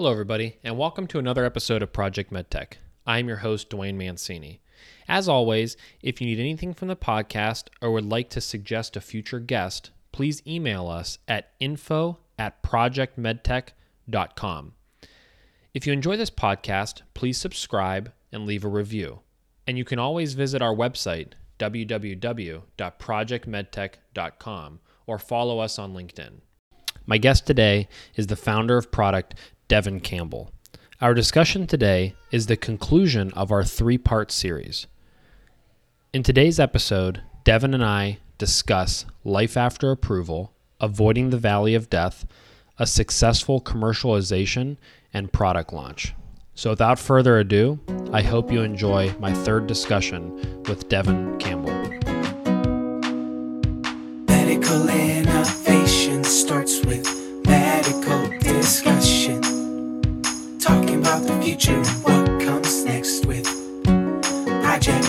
Hello, everybody, and welcome to another episode of Project MedTech. I'm your host, Dwayne Mancini. As always, if you need anything from the podcast or would like to suggest a future guest, please email us at info at projectmedtech.com. If you enjoy this podcast, please subscribe and leave a review. And you can always visit our website, www.projectmedtech.com, or follow us on LinkedIn. My guest today is the founder of product, Devin Campbell. Our discussion today is the conclusion of our three part series. In today's episode, Devin and I discuss life after approval, avoiding the valley of death, a successful commercialization, and product launch. So, without further ado, I hope you enjoy my third discussion with Devin Campbell. Medical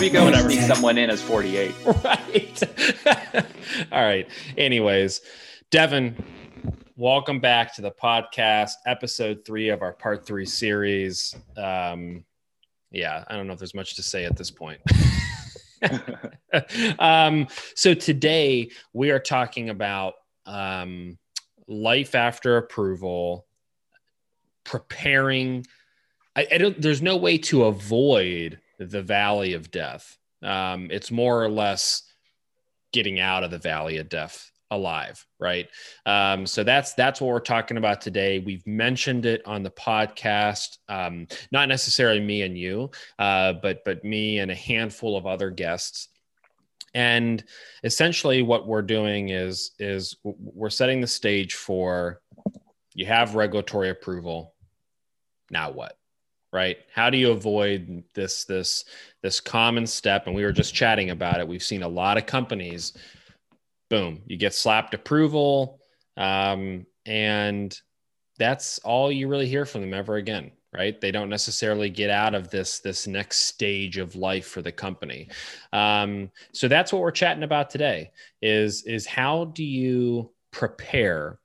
We go and sneak someone in as 48. Right. All right. Anyways, Devin, welcome back to the podcast, episode three of our part three series. Um, yeah, I don't know if there's much to say at this point. um, so today we are talking about um, life after approval, preparing. I, I don't. There's no way to avoid the valley of death. Um, it's more or less getting out of the valley of death alive right? Um, so that's that's what we're talking about today. We've mentioned it on the podcast um, not necessarily me and you uh, but but me and a handful of other guests. And essentially what we're doing is is we're setting the stage for you have regulatory approval now what right? How do you avoid this this this common step? And we were just chatting about it. We've seen a lot of companies boom you get slapped approval um, and that's all you really hear from them ever again right? They don't necessarily get out of this this next stage of life for the company. Um, so that's what we're chatting about today is is how do you prepare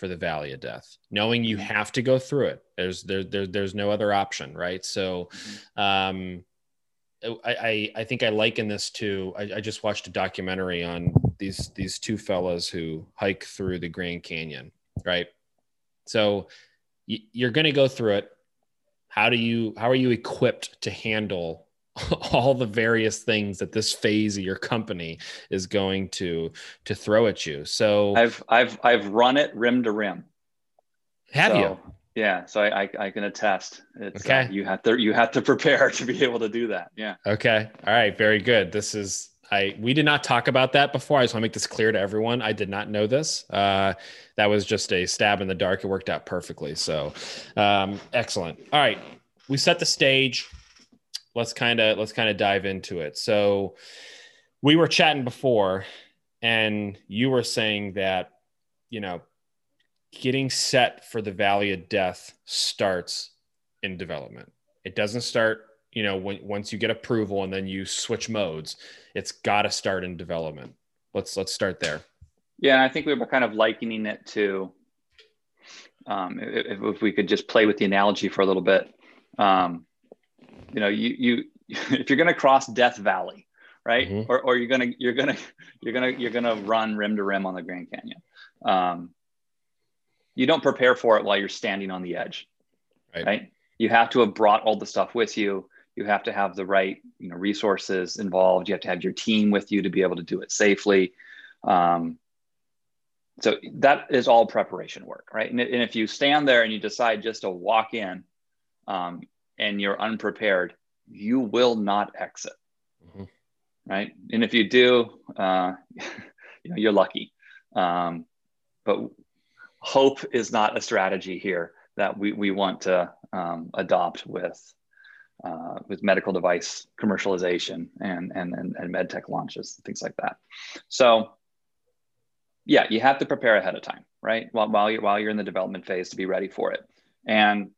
for the valley of death knowing you have to go through it there's there, there there's no other option right so um I, I I think I liken this to I, I just watched a documentary on these these two fellas who hike through the Grand Canyon, right? So you're going to go through it. How do you how are you equipped to handle all the various things that this phase of your company is going to to throw at you? So I've I've I've run it rim to rim. have So, you? Yeah, so I, I I can attest. It's uh, Okay. you have to you have to prepare to be able to do that. Yeah. Okay. All right. Very good. This is I we did not talk about that before. I just want to make this clear to everyone. I did not know this. Uh, that was just a stab in the dark. It worked out perfectly. So um, excellent. All right. We set the stage. Let's kind of let's kind of dive into it. So we were chatting before, and you were saying that you know getting set for the valley of death starts in development. It doesn't start, you know, when, once you get approval and then you switch modes. It's got to start in development. Let's let's start there. Yeah, and I think we were kind of likening it to um, if, if we could just play with the analogy for a little bit. Um, you know, you you if you're going to cross Death Valley, right, Mhm. or or you're gonna you're gonna you're gonna you're gonna run rim to rim on the Grand Canyon. Um, you don't prepare for it while you're standing on the edge, Right. right? You have to have brought all the stuff with you. You have to have the right you know resources involved. You have to have your team with you to be able to do it safely. Um, so that is all preparation work, right? And, and if you stand there and you decide just to walk in um, and you're unprepared, you will not exit, Mhm. right? And if you do, uh, you know, you're lucky. Um, but hope is not a strategy here that we, we want to um, adopt with uh, with medical device commercialization and and and, and med tech launches, things like that. So yeah, you have to prepare ahead of time, right? While, while you're while you're in the development phase to be ready for it. And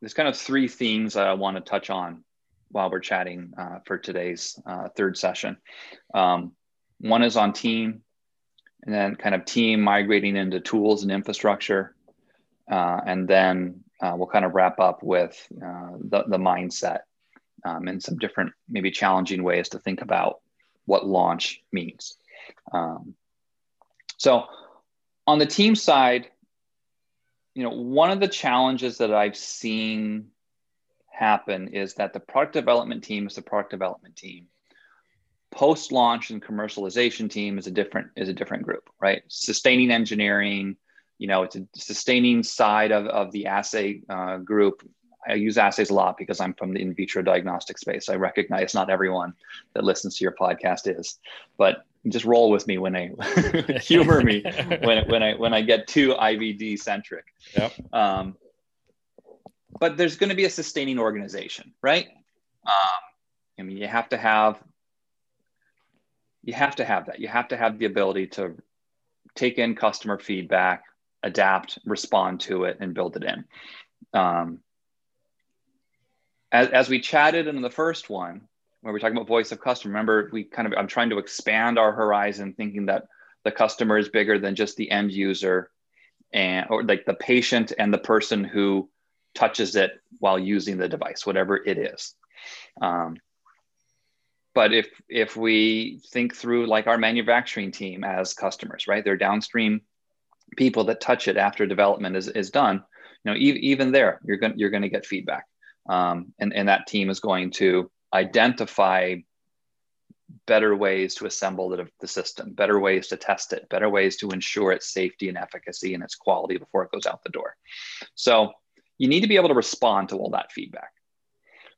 there's kind of three themes I want to touch on while we're chatting uh, for today's uh, third session. Um, one is on team, and then kind of team migrating into tools and infrastructure, uh, and then uh, we'll kind of wrap up with uh, the, the mindset um, and some different, maybe challenging ways to think about what launch means. Um, so, on the team side, you know, one of the challenges that I've seen happen is that the product development team is the product development team. Post launch and commercialization team is a different is a different group, right? Sustaining engineering, you know, it's a sustaining side of, of the assay uh, group. I use assays a lot because I'm from the in vitro diagnostic space. I recognize not everyone that listens to your podcast is, but just roll with me when I humor me when when I when I get too IVD centric. Yep. Um, but there's going to be a sustaining organization, right? Um, I mean, you have to have you have to have that. You have to have the ability to take in customer feedback, adapt, respond to it, and build it in. Um, as, as we chatted in the first one, where we're talking about voice of customer, remember we kind of I'm trying to expand our horizon, thinking that the customer is bigger than just the end user and or like the patient and the person who touches it while using the device, whatever it is. Um, but if if we think through like our manufacturing team as customers, right? They're downstream people that touch it after development is, is done. You know, e- even there, you're gonna you're to get feedback, um, and and that team is going to identify better ways to assemble the, the system, better ways to test it, better ways to ensure its safety and efficacy and its quality before it goes out the door. So you need to be able to respond to all that feedback.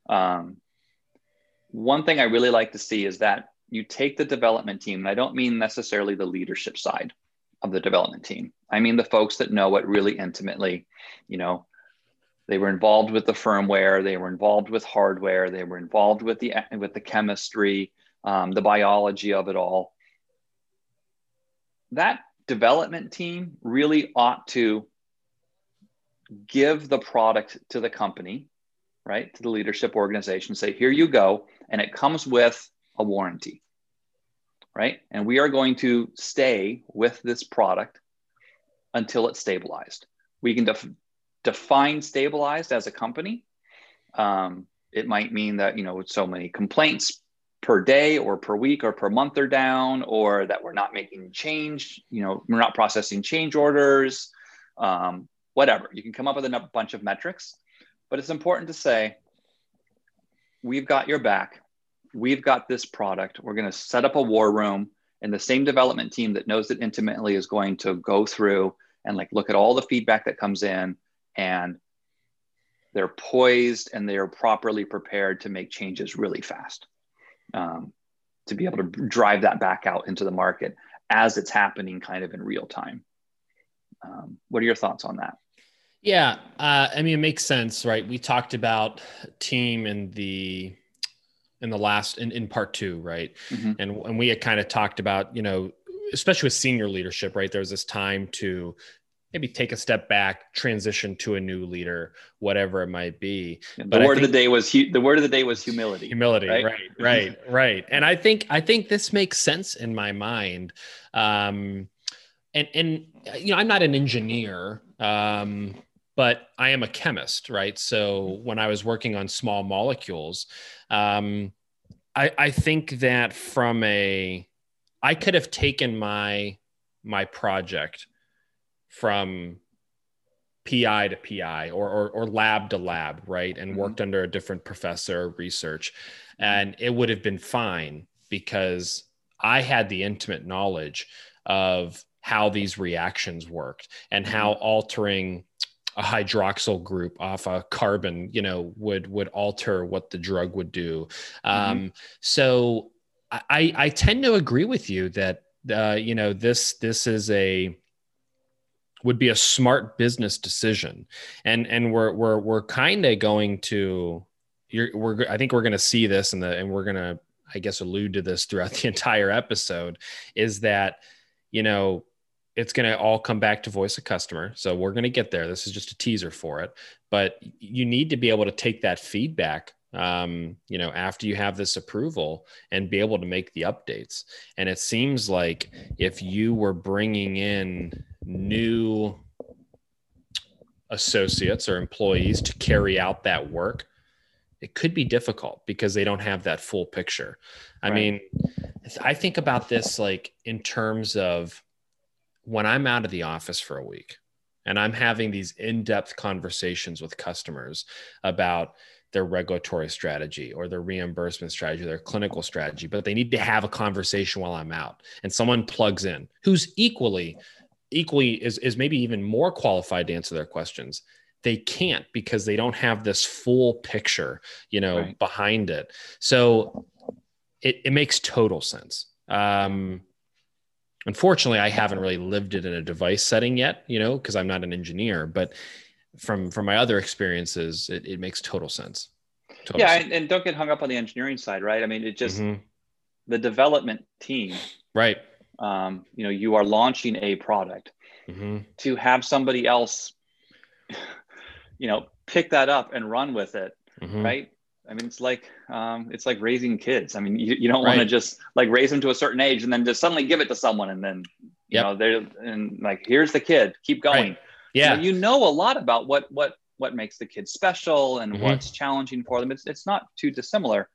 Um, one thing I really like to see is that you take the development team, and I don't mean necessarily the leadership side of the development team. I mean the folks that know it really intimately. You know, they were involved with the firmware, they were involved with hardware, they were involved with the with the chemistry, um, the biology of it all. That development team really ought to give the product to the company, right, to the leadership organization, say, here you go. And it comes with a warranty, right? And we are going to stay with this product until it's stabilized. We can def- define stabilized as a company. Um, it might mean that, you know, so many complaints per day or per week or per month are down, or that we're not making change, you know, we're not processing change orders, um, whatever. You can come up with a bunch of metrics, but it's important to say, we've got your back. We've got this product. We're going to set up a war room and the same development team that knows it intimately is going to go through and like look at all the feedback that comes in and they're poised and they are properly prepared to make changes really fast um, to be able to drive that back out into the market as it's happening kind of in real time. Um, what are your thoughts on that? Yeah, uh, I mean it makes sense, right? We talked about team in the in the last in, in part two, right? Mm-hmm. And and we had kind of talked about you know especially with senior leadership, right? There's this time to maybe take a step back, transition to a new leader, whatever it might be. The but word think, of the day was hu- the word of the day was humility. Humility, right, right, right, right. And I think I think this makes sense in my mind. Um, and and you know, I'm not an engineer. Um, but I am a chemist, right? So when I was working on small molecules, um, I, I think that from a, I could have taken my my project from PI to PI or, or, or lab to lab, right? And mm-hmm. worked under a different professor research. And it would have been fine because I had the intimate knowledge of how these reactions worked and how mm-hmm. altering a hydroxyl group off a carbon, you know, would would alter what the drug would do. Mm-hmm. Um, so I I tend to agree with you that uh, you know this this is a would be a smart business decision, and and we're we're we're kind of going to you're we're I think we're going to see this and the and we're going to I guess allude to this throughout the entire episode is that you know it's going to all come back to voice of customer. So we're going to get there. This is just a teaser for it, but you need to be able to take that feedback um, you know, after you have this approval and be able to make the updates. And it seems like if you were bringing in new associates or employees to carry out that work, it could be difficult because they don't have that full picture. I Right. mean, I think about this like in terms of when I'm out of the office for a week and I'm having these in depth conversations with customers about their regulatory strategy or their reimbursement strategy, their clinical strategy, but they need to have a conversation while I'm out. And someone plugs in who's equally equally is, is maybe even more qualified to answer their questions. They can't because they don't have this full picture you know Right. behind it. So it, it makes total sense. Um unfortunately i haven't really lived it in a device setting yet you know because i'm not an engineer but from from my other experiences it, it makes total sense total Yeah, sense. and, and don't get hung up on the engineering side, right? I mean, it just Mhm. the development team. right Um, you know, you are launching a product hmm to have somebody else, you know, pick that up and run with it, hmm right? I mean, it's like um, it's like raising kids. I mean, you, you don't want to just like raise them to a certain age and then just suddenly give it to someone and then you Yep. know they're and like here's the kid, keep going. Yeah you know, you know a lot about what what what makes the kid special and Mhm. what's challenging for them. It's it's not too dissimilar.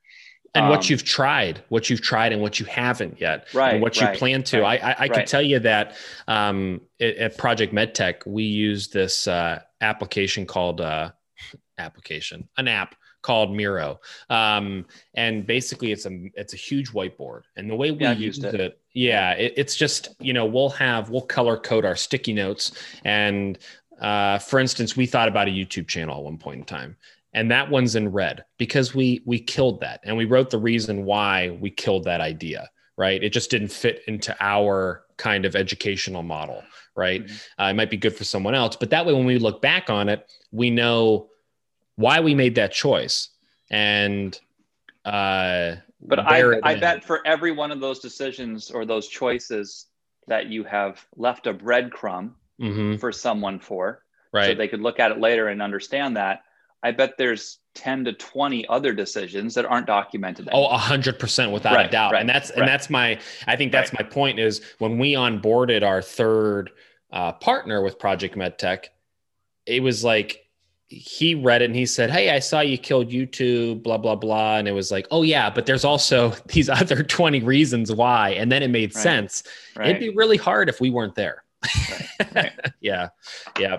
and what Um, you've tried, what you've tried, and what you haven't yet, Right, and what you right, plan to. right, I, I, I could right. tell you that um, at, at Project MedTech, we use this uh, application called uh, application, an app called Miro, um, and basically it's a it's a huge whiteboard, and the way we Yeah, used it, it. Yeah, it, it's just you know we'll have we'll color code our sticky notes, and uh, for instance, we thought about a YouTube channel at one point in time and that one's in red because we we killed that and we wrote the reason why we killed that idea right? It just didn't fit into our kind of educational model right? Mhm. uh, it might be good for someone else but that way when we look back on it we know why we made that choice. And uh But I, I bet for every one of those decisions or those choices that you have left a breadcrumb Mhm, for someone for, right. so they could look at it later and understand that. I bet there's 10 to 20 other decisions that aren't documented. Oh, a hundred percent without a doubt. right, and that's and that's my I think that's my point is when we onboarded our third uh, partner with Project MedTech, it was like he read it and he said, Hey, I saw you killed YouTube, blah, blah, blah. And it was like, Oh yeah, but there's also these other 20 reasons why. And then it made Right, sense. right? It'd be really hard if we weren't there. Right, yeah. Yeah.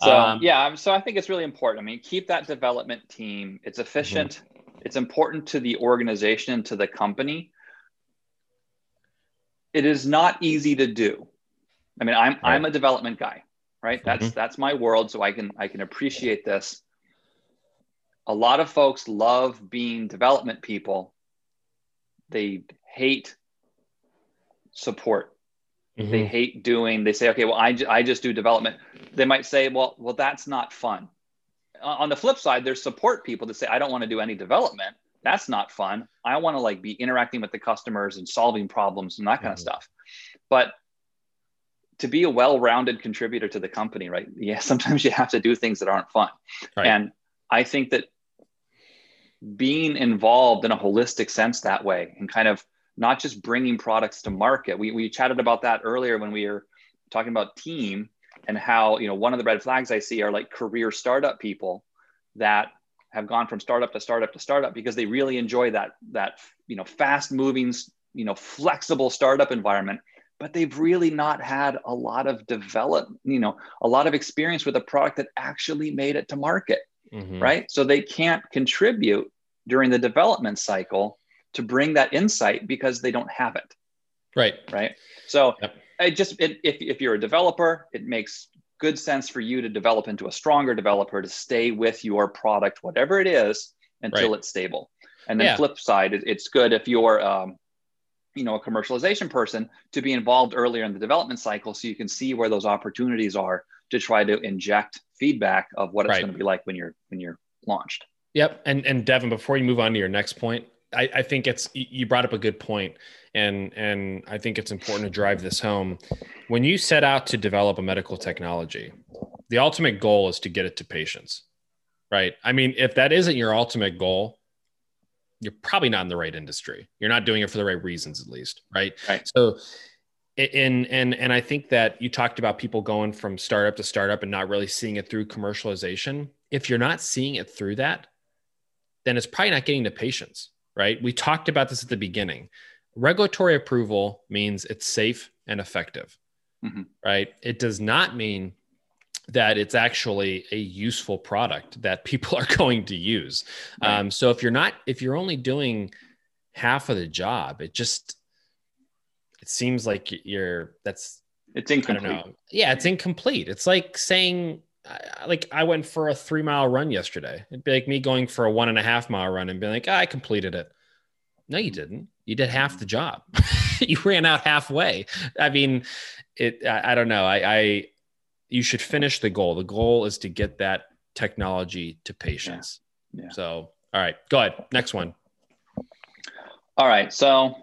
So Um, yeah, so I think it's really important. I mean, keep that development team. It's efficient. It's important to the organization to the company. It is not easy to do. I mean, I'm I'm a development guy, right? That's that's my world, so I can I can appreciate this. A lot of folks love being development people. They hate support they Mhm. hate doing they say okay well I, I just do development they might say well well that's not fun on the flip side there's support people that say i don't want to do any development that's not fun i want to like be interacting with the customers and solving problems and that kind Mhm. of stuff but to be a well-rounded contributor to the company right yeah sometimes you have to do things that aren't fun Right. and i think that being involved in a holistic sense that way and kind of not just bringing products to market. We, we chatted about that earlier when we were talking about team and how, you know, one of the red flags I see are like career startup people that have gone from startup to startup to startup because they really enjoy that, that, you know, fast moving, you know, flexible startup environment, but they've really not had a lot of develop, you know, a lot of experience with a product that actually made it to market Mhm. right? So they can't contribute during the development cycle to bring that insight because they don't have it, Right. right? So Yep. I just it, if if you're a developer, it makes good sense for you to develop into a stronger developer to stay with your product, whatever it is, until Right. it's stable. And then Yeah. flip side, it's good if you're um, you know a commercialization person to be involved earlier in the development cycle so you can see where those opportunities are to try to inject feedback of what it's Right. going to be like when you're when you're launched. Yep. And and Devin, before you move on to your next point, I, I think it's you brought up a good point, and and I think it's important to drive this home. When you set out to develop a medical technology, the ultimate goal is to get it to patients, right? I mean, if that isn't your ultimate goal, you're probably not in the right industry. You're not doing it for the right reasons, at least, right? Right. So and and and I think that you talked about people going from startup to startup and not really seeing it through commercialization. If you're not seeing it through that, then it's probably not getting to patients, right? We talked about this at the beginning. Regulatory approval means it's safe and effective, mm-hmm. right? It does not mean that it's actually a useful product that people are going to use. Right. Um, so if you're not, if you're only doing half of the job, it just it seems like you're that's it's incomplete. I don't know. Yeah, it's incomplete. It's like saying like I went for a three mile run yesterday. It'd be like me going for a one and a half mile run and being like, oh, I completed it. No, you didn't. You did half the job. you ran out halfway. I mean, it. I, I don't know. I, I. You should finish the goal. The goal is to get that technology to patients. Yeah. Yeah. So, all right, go ahead. Next one. All right. So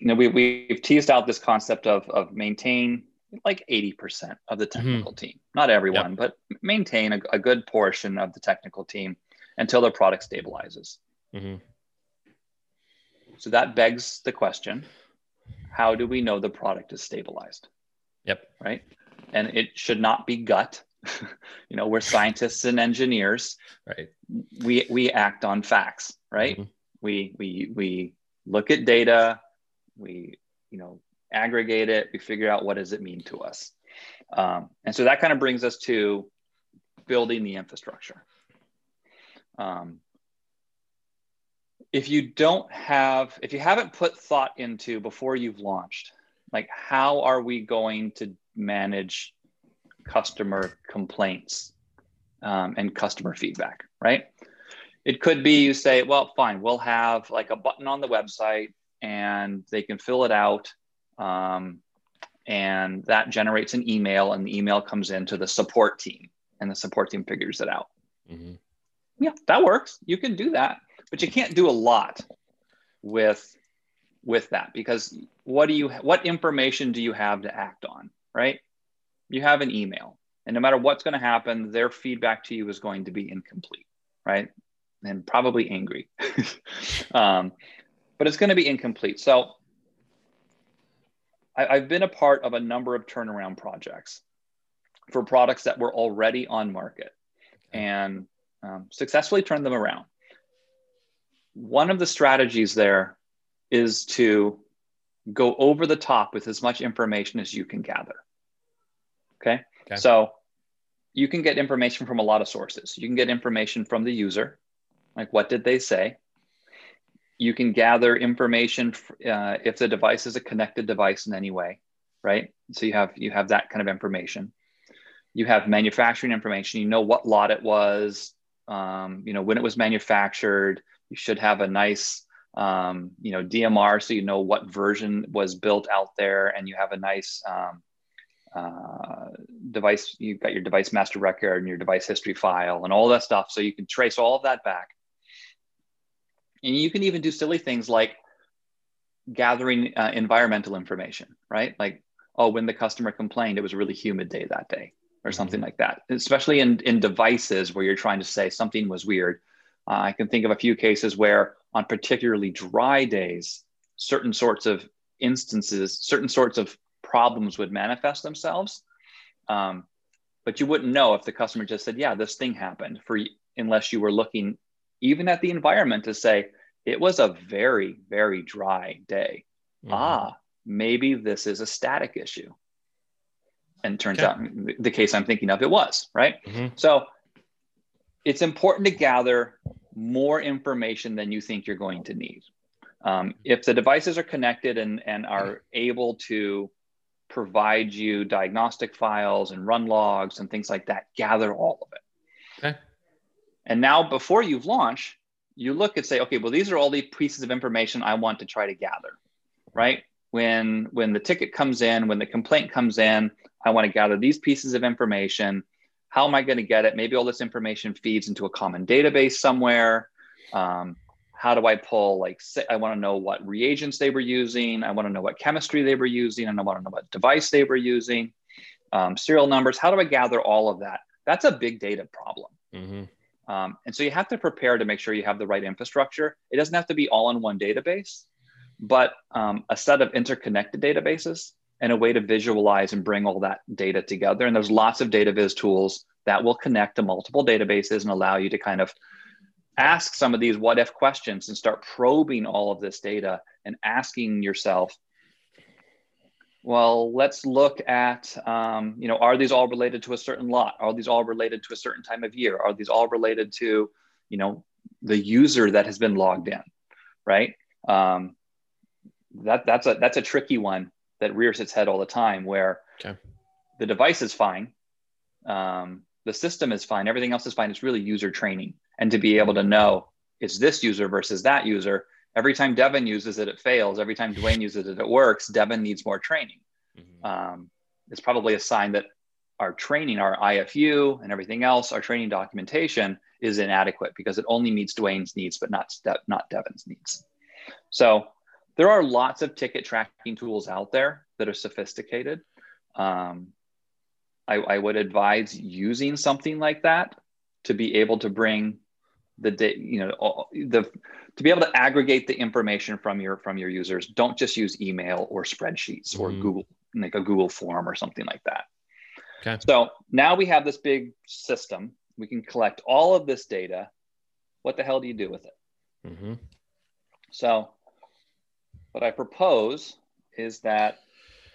you know, we, we've teased out this concept of, of maintain like 80% of the mm-hmm. technical mm-hmm. team, not everyone, yep. but maintain a, a, good portion of the technical team until their product stabilizes. Mm-hmm. So that begs the question, how do we know the product is stabilized? Yep. Right. And it should not be gut. you know, we're scientists and engineers. Right. We, we act on facts, right? Mm-hmm. We, we, we look at data, we you know aggregate it we figure out what does it mean to us um, and so that kind of brings us to building the infrastructure um, if you don't have if you haven't put thought into before you've launched like how are we going to manage customer complaints um, and customer feedback right it could be you say well fine we'll have like a button on the website and they can fill it out. Um, and that generates an email, and the email comes into the support team, and the support team figures it out. Mm-hmm. Yeah, that works. You can do that, but you can't do a lot with with that because what do you what information do you have to act on, right? You have an email, and no matter what's going to happen, their feedback to you is going to be incomplete, right? And probably angry. um, but it's going to be incomplete. So I, have been a part of a number of turnaround projects for products that were already on market and um, successfully turned them around. One of the strategies there is to go over the top with as much information as you can gather. Okay? okay. So you can get information from a lot of sources. You can get information from the user, like what did they say? you can gather information uh, if the device is a connected device in any way, right? So you have you have that kind of information. You have manufacturing information. You know what lot it was. Um, you know when it was manufactured. You should have a nice um, you know DMR, so you know what version was built out there, and you have a nice um, uh, device. You've got your device master record and your device history file and all that stuff, so you can trace all of that back and you can even do silly things like gathering uh, environmental information, right? Like, oh, when the customer complained, it was a really humid day that day, or mm-hmm. something like that. Especially in, in devices where you're trying to say something was weird. Uh, I can think of a few cases where, on particularly dry days, certain sorts of instances, certain sorts of problems would manifest themselves. Um, but you wouldn't know if the customer just said, "Yeah, this thing happened," for unless you were looking even at the environment to say it was a very very dry day mm-hmm. ah maybe this is a static issue and turns okay. out the case i'm thinking of it was right mm-hmm. so it's important to gather more information than you think you're going to need um, if the devices are connected and, and are able to provide you diagnostic files and run logs and things like that gather all of it okay and now, before you've launched, you look and say, okay, well, these are all the pieces of information I want to try to gather, right? When when the ticket comes in, when the complaint comes in, I want to gather these pieces of information. How am I going to get it? Maybe all this information feeds into a common database somewhere. Um, how do I pull? Like, I want to know what reagents they were using. I want to know what chemistry they were using, and I want to know what device they were using. Um, serial numbers. How do I gather all of that? That's a big data problem. Mm-hmm. Um, and so you have to prepare to make sure you have the right infrastructure. It doesn't have to be all in one database, but um, a set of interconnected databases and a way to visualize and bring all that data together. And there's lots of data viz tools that will connect to multiple databases and allow you to kind of ask some of these what if questions and start probing all of this data and asking yourself, well, let's look at, um, you know, are these all related to a certain lot? Are these all related to a certain time of year? Are these all related to, you know, the user that has been logged in, right? Um, that that's a that's a tricky one that rears its head all the time where okay. the device is fine um, the system is fine everything else is fine. It's really user training. And to be able to know it's this user versus that user? Every time devin uses it it fails. Every time dwayne uses it it works. Devin needs more training. Mm-hmm. um, it's probably a sign that our training our ifu and everything else our training documentation is inadequate because it only meets dwayne's needs but not not devin's needs. So there are lots of ticket tracking tools out there that are sophisticated. Um, I, I, would advise using something like that to be able to bring the data, you know, the to be able to aggregate the information from your from your users. Don't just use email or spreadsheets or mm. Google, like a Google form or something like that. Okay. So now we have this big system. We can collect all of this data. What the hell do you do with it? Mm-hmm. So what I propose is that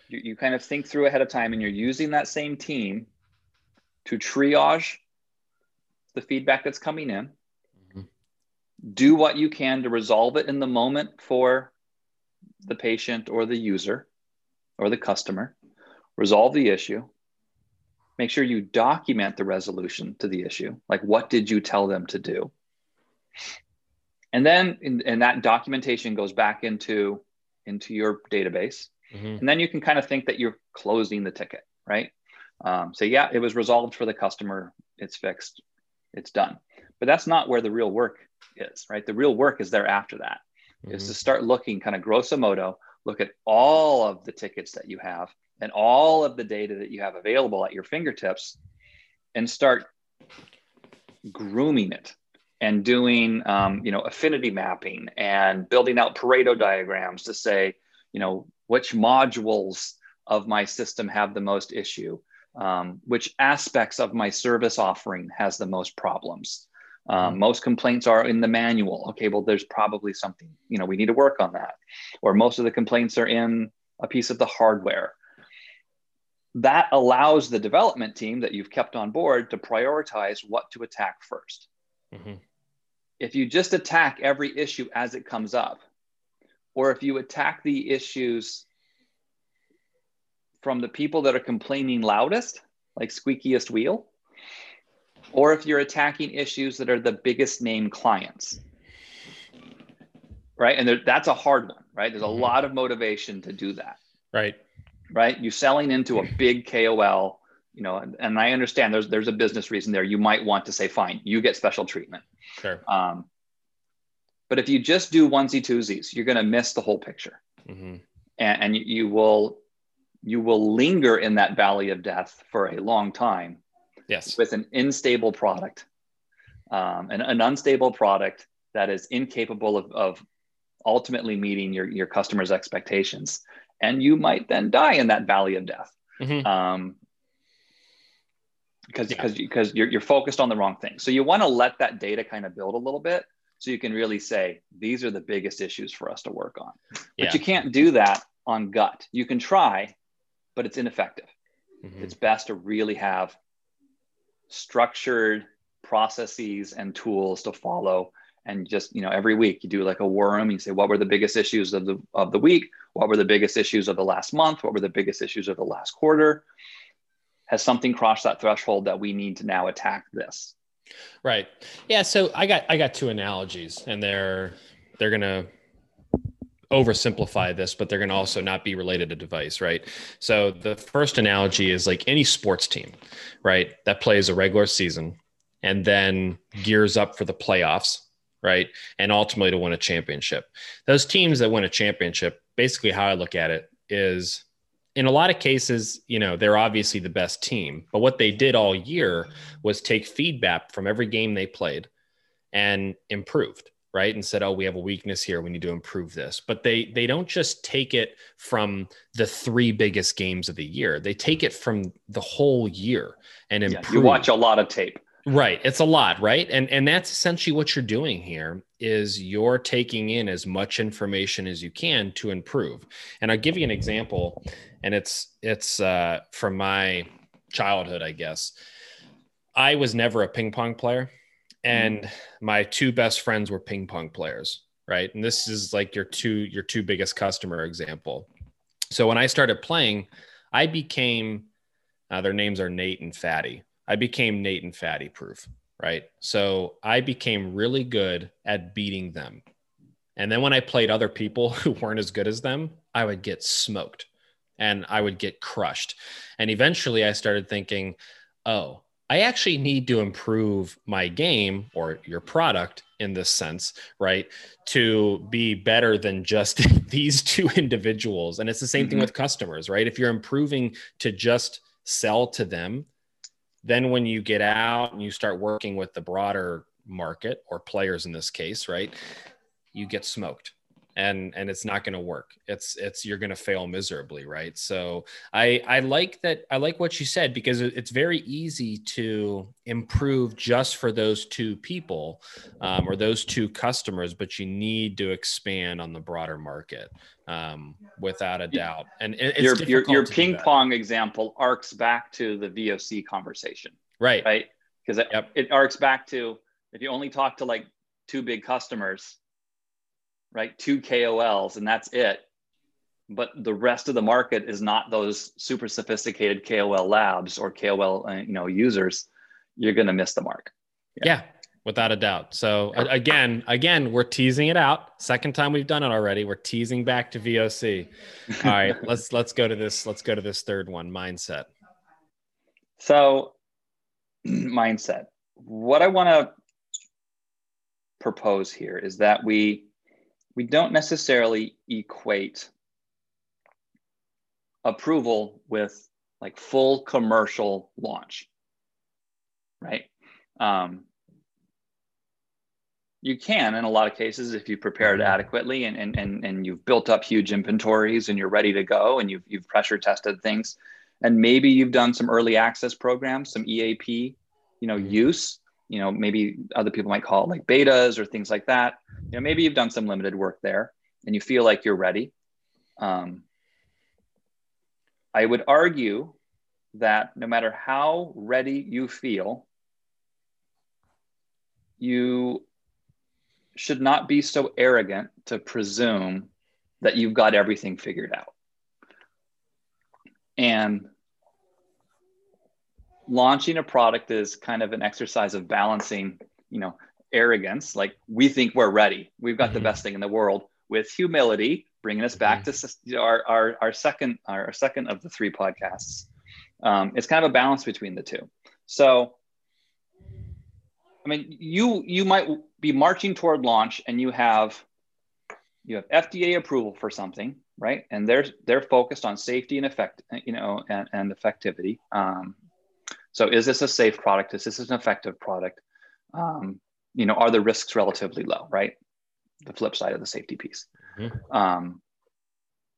you, you kind of think through ahead of time and you're using that same team to triage the feedback that's coming in, mm-hmm. do what you can to resolve it in the moment for the patient or the user or the customer, resolve the issue, make sure you document the resolution to the issue. Like, what did you tell them to do? And then, in, and that documentation goes back into into your database. Mm-hmm. And then you can kind of think that you're closing the ticket, right? Um, so, yeah, it was resolved for the customer, it's fixed, it's done. But that's not where the real work is, right? The real work is there after that. Mm-hmm. Is to start looking kind of grosso modo, look at all of the tickets that you have and all of the data that you have available at your fingertips and start grooming it and doing um, you know affinity mapping and building out pareto diagrams to say you know which modules of my system have the most issue um, which aspects of my service offering has the most problems. Um, mm-hmm. most complaints are in the manual. Okay well there's probably something you know we need to work on that. Or most of the complaints are in a piece of the hardware. That allows the development team that you've kept on board to prioritize what to attack 1st mm-hmm if you just attack every issue as it comes up, or if you attack the issues from the people that are complaining loudest, like squeakiest wheel, or if you're attacking issues that are the biggest name clients, right? And there, that's a hard one, right? There's a mm-hmm. lot of motivation to do that. Right. Right. You're selling into a big KOL, you know, and, and I understand there's there's a business reason there. You might want to say, fine, you get special treatment. Sure. Um, but if you just do onesie twosies, you're going to miss the whole picture, mm-hmm. and, and you, you, will you will linger in that valley of death for a long time. Yes. With an unstable product, um, an, an unstable product that is incapable of, of ultimately meeting your your customers' expectations, and you might then die in that valley of death. Mm-hmm. Um, because because yeah. because you're, you're focused on the wrong thing. So you want to let that data kind of build a little bit so you can really say these are the biggest issues for us to work on. Yeah. But you can't do that on gut. You can try, but it's ineffective. Mm-hmm. It's best to really have structured processes and tools to follow and just you know every week you do like a war room you say what were the biggest issues of the of the week what were the biggest issues of the last month what were the biggest issues of the last quarter has something crossed that threshold that we need to now attack this. Right. Yeah so i got i got two analogies and they're they're gonna oversimplify this but they're gonna also not be related to device right? So the first analogy is like any sports team right that plays a regular season and then gears up for the playoffs right and ultimately to win a championship. Those teams that win a championship basically how i look at it is in a lot of cases, you know, they're obviously the best team, but what they did all year was take feedback from every game they played and improved, right? And said oh we have a weakness here. We need to improve this. But they they don't just take it from the three biggest games of the year. They take it from the whole year and improve. Yeah, you watch a lot of tape. Right. It's a lot right? And and that's essentially what you're doing here is you're taking in as much information as you can to improve. And i'll give you an example and it's it's uh, from my childhood i guess. I was never a ping pong player and mm-hmm. my two best friends were ping pong players right? And this is like your two your two biggest customer example. So when i started playing i became uh, their names are nate and fatty. I became nate and fatty proof right? So i became really good at beating them. And then when i played other people who weren't as good as them i would get smoked and i would get crushed and eventually i started thinking oh I actually need to improve my game or your product in this sense, right? To be better than just these two individuals. And it's the same mm-hmm. thing with customers, right? If you're improving to just sell to them, then when you get out and you start working with the broader market or players in this case, right? You get smoked and and it's not going to work. It's it's you're going to fail miserably right? So i i like that i like what you said because it's very easy to improve just for those two people um, or those two customers but you need to expand on the broader market um, without a doubt. And your your, your ping pong example arcs back to the voc conversation right. right? Because it, yep. it arcs back to if you only talk to like two big customers right? Two KOLs, and that's it. But the rest of the market is not those super sophisticated KOL labs or KOL, uh, you know, users. You're going to miss the mark. Yeah. yeah without a doubt. So again, again, we're teasing it out. Second time we've done it already. We're teasing back to VOC. All right, let's let's go to this. Let's go to this third one, mindset. So, mindset. What I want to propose here is that we we don't necessarily equate approval with like full commercial launch, right? Um, you can in a lot of cases if you prepared mm-hmm. adequately and, and, and, and you've built up huge inventories and you're ready to go and you've, you've pressure tested things and maybe you've done some early access programs some eap you know mm-hmm. use you know maybe other people might call it like betas or things like that. You know maybe you've done some limited work there and you feel like you're ready. Um, i would argue that no matter how ready you feel you should not be so arrogant to presume that you've got everything figured out. And launching a product is kind of an exercise of balancing, you know, arrogance, like we think we're ready, we've got mm-hmm. the best thing in the world, with humility, bringing us back mm-hmm. to our, our, our second our second of the three podcasts. Um, it's kind of a balance between the two. So, I mean, you you might be marching toward launch, and you have you have FDA approval for something, right? And they're they're focused on safety and effect, you know, and, and effectivity. Um, so is this a safe product? Is this an effective product? Um, you know, are the risks relatively low, right? The flip side of the safety piece. Mm-hmm. Um,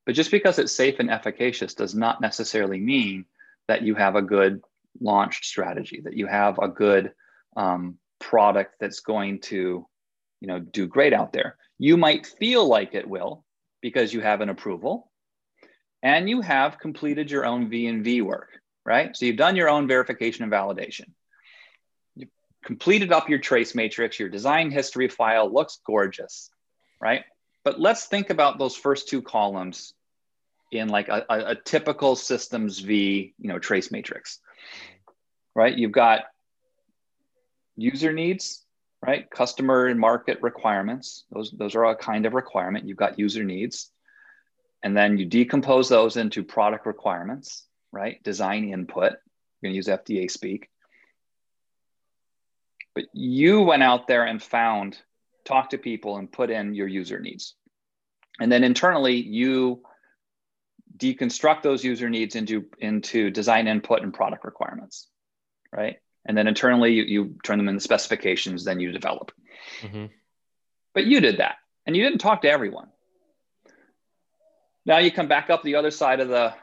but just because it's safe and efficacious does not necessarily mean that you have a good launched strategy, that you have a good um, product that's going to, you know, do great out there. You might feel like it will because you have an approval and you have completed your own V and V work right? So you've done your own verification and validation. You've completed up your trace matrix, your design history file looks gorgeous, right? But let's think about those first two columns in like a, a, a typical systems V, you know, trace matrix, right? You've got user needs, right? Customer and market requirements. Those, those are a kind of requirement. You've got user needs. And then you decompose those into product requirements right? Design input. We're going to use FDA speak. But you went out there and found, talked to people and put in your user needs. And then internally, you deconstruct those user needs into, into design input and product requirements, right? And then internally, you, you turn them into specifications, then you develop. Mm-hmm. but you did that and you didn't talk to everyone. Now you come back up the other side of the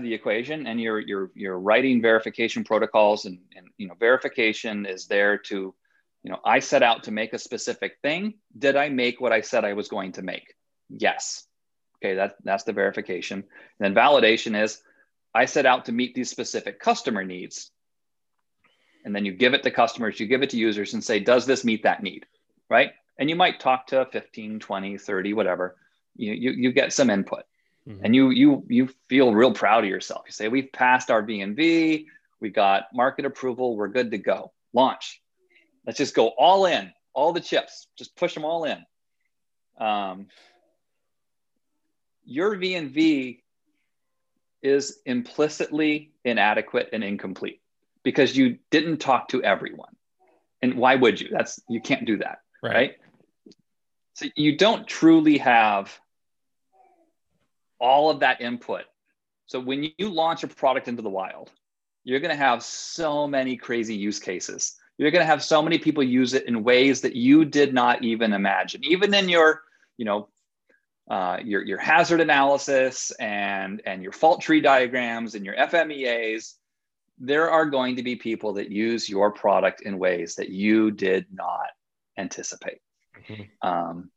the equation and you're you're you're writing verification protocols and, and you know verification is there to you know i set out to make a specific thing. Did i make what i said i was going to make? Yes. Okay that, that's the verification. And then validation is i set out to meet these specific customer needs. And then you give it to customers you give it to users and say does this meet that need? Right? And you might talk to 15 20 30 whatever. You, you, you get some input mm-hmm. and you you you feel real proud of yourself. You say we've passed our V&V, we got market approval, we're good to go. Launch. Let's just go all in, all the chips, just push them all in. Um, your V&V is implicitly inadequate and incomplete because you didn't talk to everyone. And why would you? That's you can't do that, right? right? So you don't truly have all of that input. So when you launch a product into the wild, you're going to have so many crazy use cases. You're going to have so many people use it in ways that you did not even imagine. Even in your, you know, uh, your, your hazard analysis and, and your fault tree diagrams and your FMEAs, there are going to be people that use your product in ways that you did not anticipate. Mm-hmm. Um,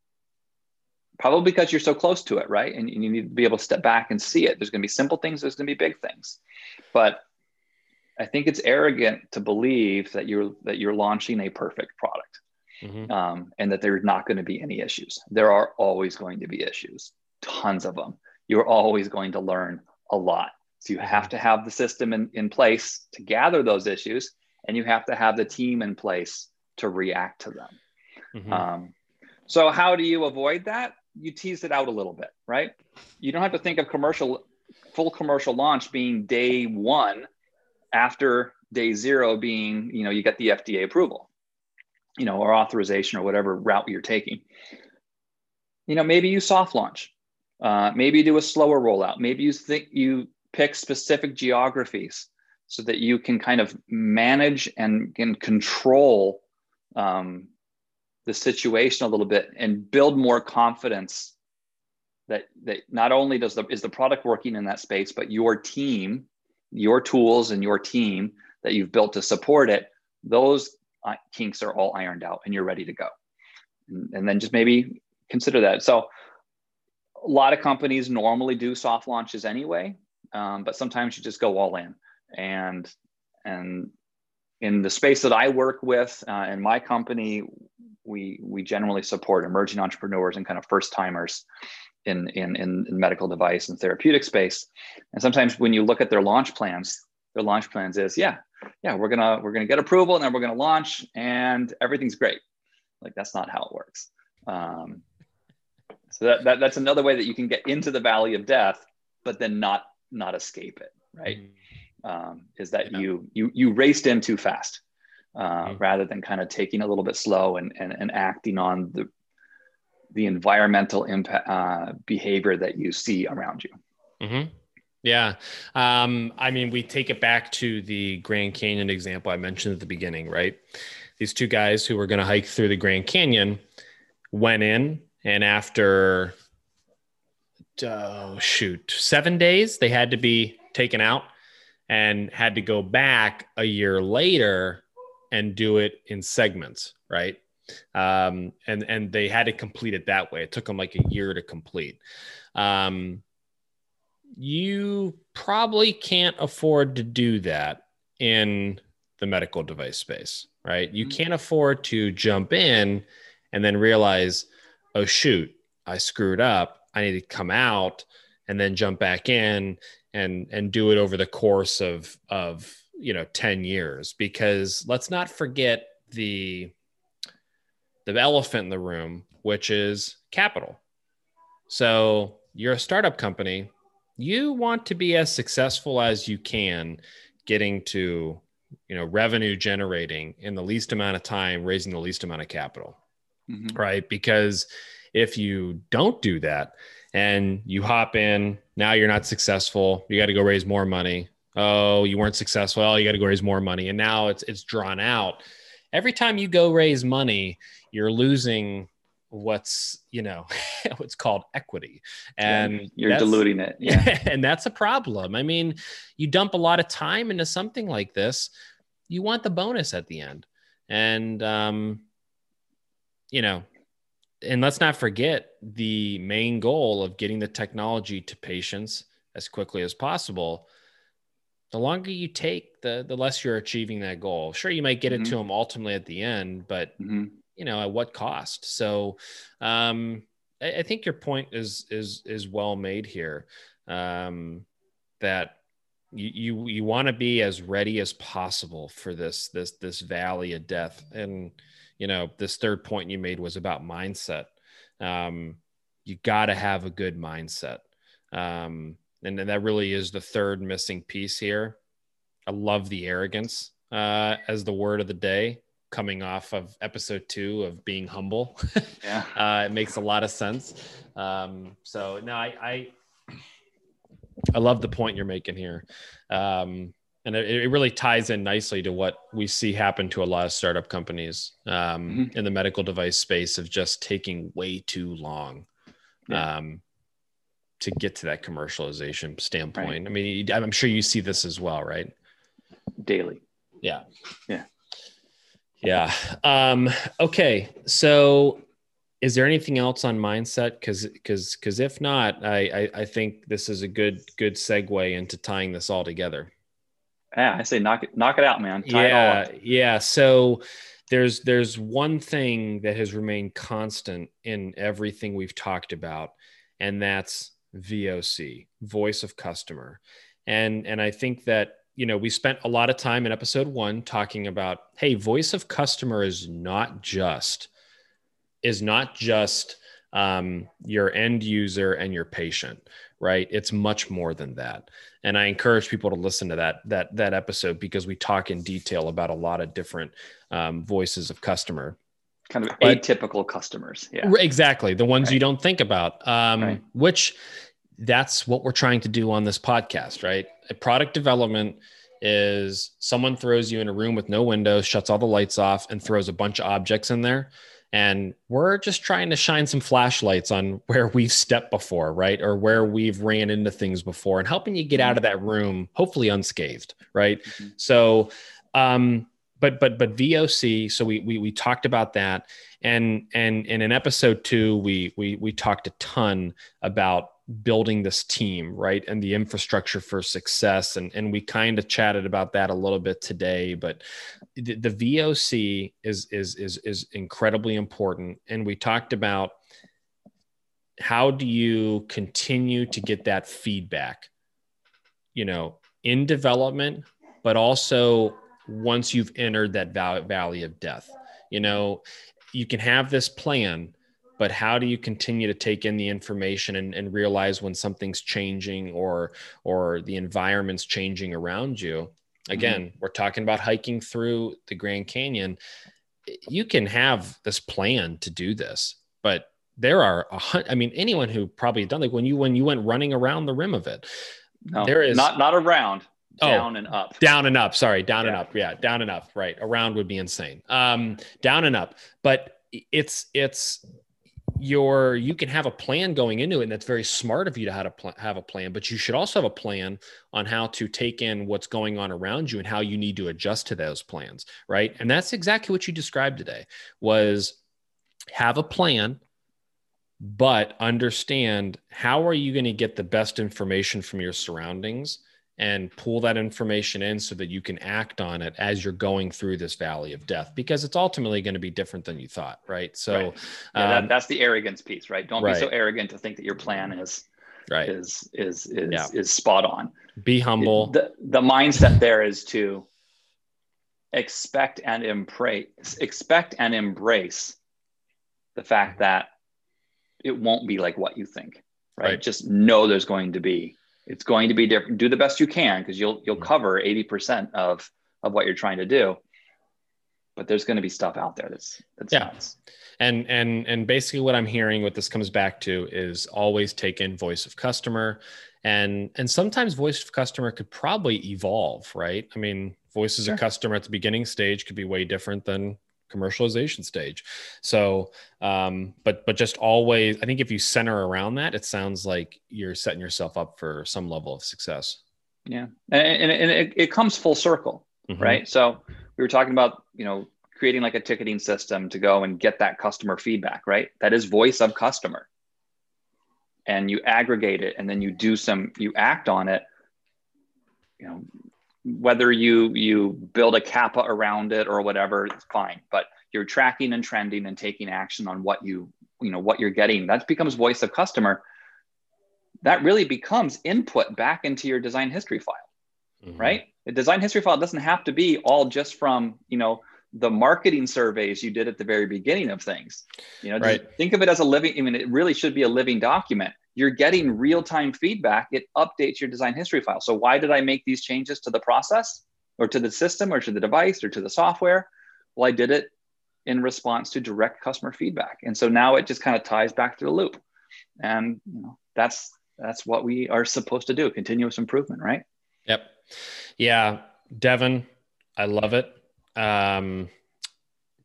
probably because you're so close to it, right? And, you need to be able to step back and see it. There's going to be simple things, there's going to be big things. But I think it's arrogant to believe that you're that you're launching a perfect product, mm-hmm. um, and that there's not going to be any issues. There are always going to be issues, tons of them. You're always going to learn a lot. So you have to have the system in, in place to gather those issues, and you have to have the team in place to react to them. Mm-hmm. Um, so how do you avoid that? You tease it out a little bit, right? You don't have to think of commercial, full commercial launch being day one after day zero being, you know, you get the FDA approval, you know, or authorization or whatever route you're taking. You know, maybe you soft launch, uh, maybe you do a slower rollout. Maybe you think you pick specific geographies so that you can kind of manage and can control um, the situation a little bit and build more confidence that that not only does the is the product working in that space but your team your tools and your team that you've built to support it those uh, kinks are all ironed out and you're ready to go. And, and then just maybe consider that. So a lot of companies normally do soft launches anyway um, but sometimes you just go all in. And and in the space that I work with uh, in my company, we we generally support emerging entrepreneurs and kind of first timers in, in in medical device and therapeutic space. And sometimes when you look at their launch plans, their launch plans is yeah yeah we're gonna we're gonna get approval and then we're gonna launch and everything's great. Like that's not how it works. Um, so that, that that's another way that you can get into the valley of death, but then not not escape it. Right. Mm-hmm um, is that yeah. you you you raced in too fast uh, mm-hmm. rather than kind of taking a little bit slow and, and, and acting on the the environmental impact uh, behavior that you see around you. Mm-hmm. Yeah. Um, I mean, we take it back to the Grand Canyon example I mentioned at the beginning, right? These two guys who were going to hike through the Grand Canyon went in, and after, oh, shoot, seven days, they had to be taken out and had to go back a year later and do it in segments, right? Um, and and they had to complete it that way. It took them like a year to complete. Um, you probably can't afford to do that in the medical device space, right? You mm-hmm. can't afford to jump in and then realize, oh shoot, I screwed up. I need to come out and then jump back in and and do it over the course of of you know 10 years because let's not forget the the elephant in the room which is capital so you're a startup company you want to be as successful as you can getting to you know revenue generating in the least amount of time raising the least amount of capital mm-hmm. right because if you don't do that and you hop in. Now you're not successful. You got to go raise more money. Oh, you weren't successful. Oh, you got to go raise more money. And now it's it's drawn out. Every time you go raise money, you're losing what's you know what's called equity and Yeah, you're diluting it. Yeah. and that's a problem i mean you dump a lot of time into something like this you want the bonus at the end and um you know and let's not forget the main goal of getting the technology to patients as quickly as possible the longer you take the the less you're achieving that goal. Sure you might get it to them ultimately at the end but Mhm. you know at what cost? So um I, I think your point is is is well made here um that you you, you want to be as ready as possible for this this this valley of death. And you know this third point you made was about mindset. Um you got to have a good mindset. Um and, that really is the third missing piece here i love the arrogance uh as the word of the day coming off of episode two of being humble Yeah. uh, it makes a lot of sense. Um, so no, I, I I love the point you're making here, um, and it, it really ties in nicely to what we see happen to a lot of startup companies um, in the medical device space of just taking way too long. Yeah. Um, to get to that commercialization standpoint. I mean, I'm sure you see this as well, right? Daily. Yeah. Yeah. Yeah. Um, okay. So is there anything else on mindset? Cause, cause, cause if not, I, I, I think this is a good, good segue into tying this all together. Yeah. I say knock it, knock it out, man. Tie it all yeah. Yeah. So there's, there's one thing that has remained constant in everything we've talked about, and that's VOC, voice of customer. And, and I think that you know, we spent a lot of time in episode one talking about, hey, voice of customer is not just is not just um, your end user and your patient, right? It's much more than that. And I encourage people to listen to that that that episode because we talk in detail about a lot of different um, voices of customer. Kind of atypical customers. Yeah. Exactly. The ones you don't think about, um, Right. which that's what we're trying to do on this podcast, right? A product development is someone throws you in a room with no windows, shuts all the lights off, and throws a bunch of objects in there. And we're just trying to shine some flashlights on where we've stepped before, right? Or where we've ran into things before and helping you get out of that room, hopefully unscathed, right? Mhm. So, um, but but but VOC. So we we we talked about that, and and and in episode two, we we we talked a ton about building this team, right, and the infrastructure for success, and and we kind of chatted about that a little bit today, but. The, the VOC is is is is incredibly important, and we talked about how do you continue to get that feedback, you know, in development, but also once you've entered that valley of death. You know, you can have this plan, but how do you continue to take in the information and, and realize when something's changing or or the environment's changing around you? Mm-hmm. Again, we're talking about hiking through the Grand Canyon. You can have this plan to do this, but there are a hundred. I mean, anyone who probably done like when you when you went running around the rim of it, No, There is- not not around, Oh. down and up. down and up. Sorry down and up. Yeah down and up. Right. Around would be insane. Um down and up. But it's it's your you can have a plan going into it and that's very smart of you to how to pl- have a plan but you should also have a plan on how to take in what's going on around you and how you need to adjust to those plans. Right. And that's exactly what you described today was have a plan but understand how are you going to get the best information from your surroundings and pull that information in so that you can act on it as you're going through this valley of death because it's ultimately going to be different than you thought right so Right. Yeah, that, um, that's the arrogance piece, right? Don't right. be so arrogant to think that your plan is right is is is Yeah. is spot on. be humble The the mindset there is to expect and embrace expect and embrace the fact that it won't be like what you think. Right. Right. Just know there's going to be it's going to be different. Do the best you can because you'll you'll Mhm. cover 80% of of what you're trying to do. But there's going to be stuff out there that's that's Yeah. nuts. and and and basically what i'm hearing what this comes back to is always take in voice of customer and and sometimes voice of customer could probably evolve right i mean voices Sure. of customer at the beginning stage could be way different than commercialization stage. So, um, but but just always, I think if you center around that, it sounds like you're setting yourself up for some level of success. Yeah, and, and, and it, it comes full circle, mm-hmm. right? So we were talking about you know creating like a ticketing system to go and get that customer feedback, right? That is voice of customer. And you aggregate it and then you do some, you act on it. You know, whether you you build a CAPA around it or whatever, it's fine. But you're tracking and trending and taking action on what you, you know, what you're getting. That becomes voice of customer. That really becomes input back into your design history file, mm-hmm. right? The design history file doesn't have to be all just from, you know, the marketing surveys you did at the very beginning of things. You know, right. think of it as a living, I mean, it really should be a living document. You're getting real time feedback. It updates your design history file. So, why did I make these changes to the process or to the system or to the device or to the software? Well, I did it in response to direct customer feedback. And so now it just kind of ties back to the loop. And you know, that's that's what we are supposed to do, continuous improvement, right? Yep. Yeah. Devin, I love it um,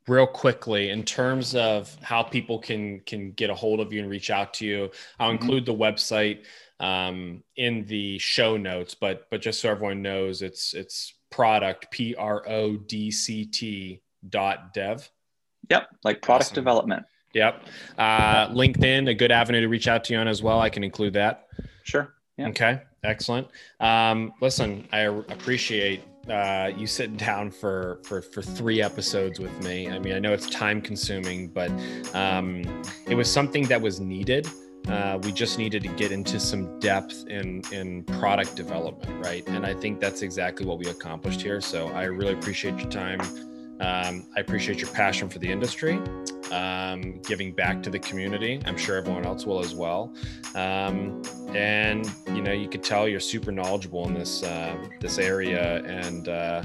real quickly in terms of how people can can get a hold of you and reach out to you. I'll mm-hmm. include the website um, in the show notes but but just so everyone knows it's it's product p-r-o-d-c-t dot dev. Yep like product awesome. development. Yep. Uh, linkedin a good avenue to reach out to you on as well. I can include that. Sure yeah. okay excellent. Um, listen i appreciate uh, you sit down for for for three episodes with me. I mean, I know it's time consuming, but um, it was something that was needed. Uh, we just needed to get into some depth in in product development, right? And I think that's exactly what we accomplished here. So I really appreciate your time. Um, I appreciate your passion for the industry, um, giving back to the community. I'm sure everyone else will as well. Um, and you know, you could tell you're super knowledgeable in this uh, this area, and uh,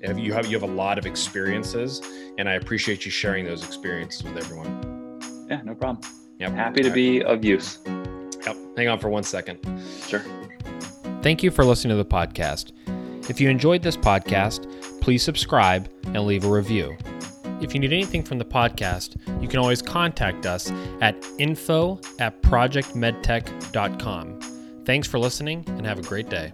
you have you have a lot of experiences. And I appreciate you sharing those experiences with everyone. Yeah, no problem. Yep. Happy to be of use. Yep. Hang on for one second. Sure. Thank you for listening to the podcast. If you enjoyed this podcast, please subscribe and leave a review. If you need anything from the podcast, you can always contact us at info at projectmedtech.com. Thanks for listening and have a great day.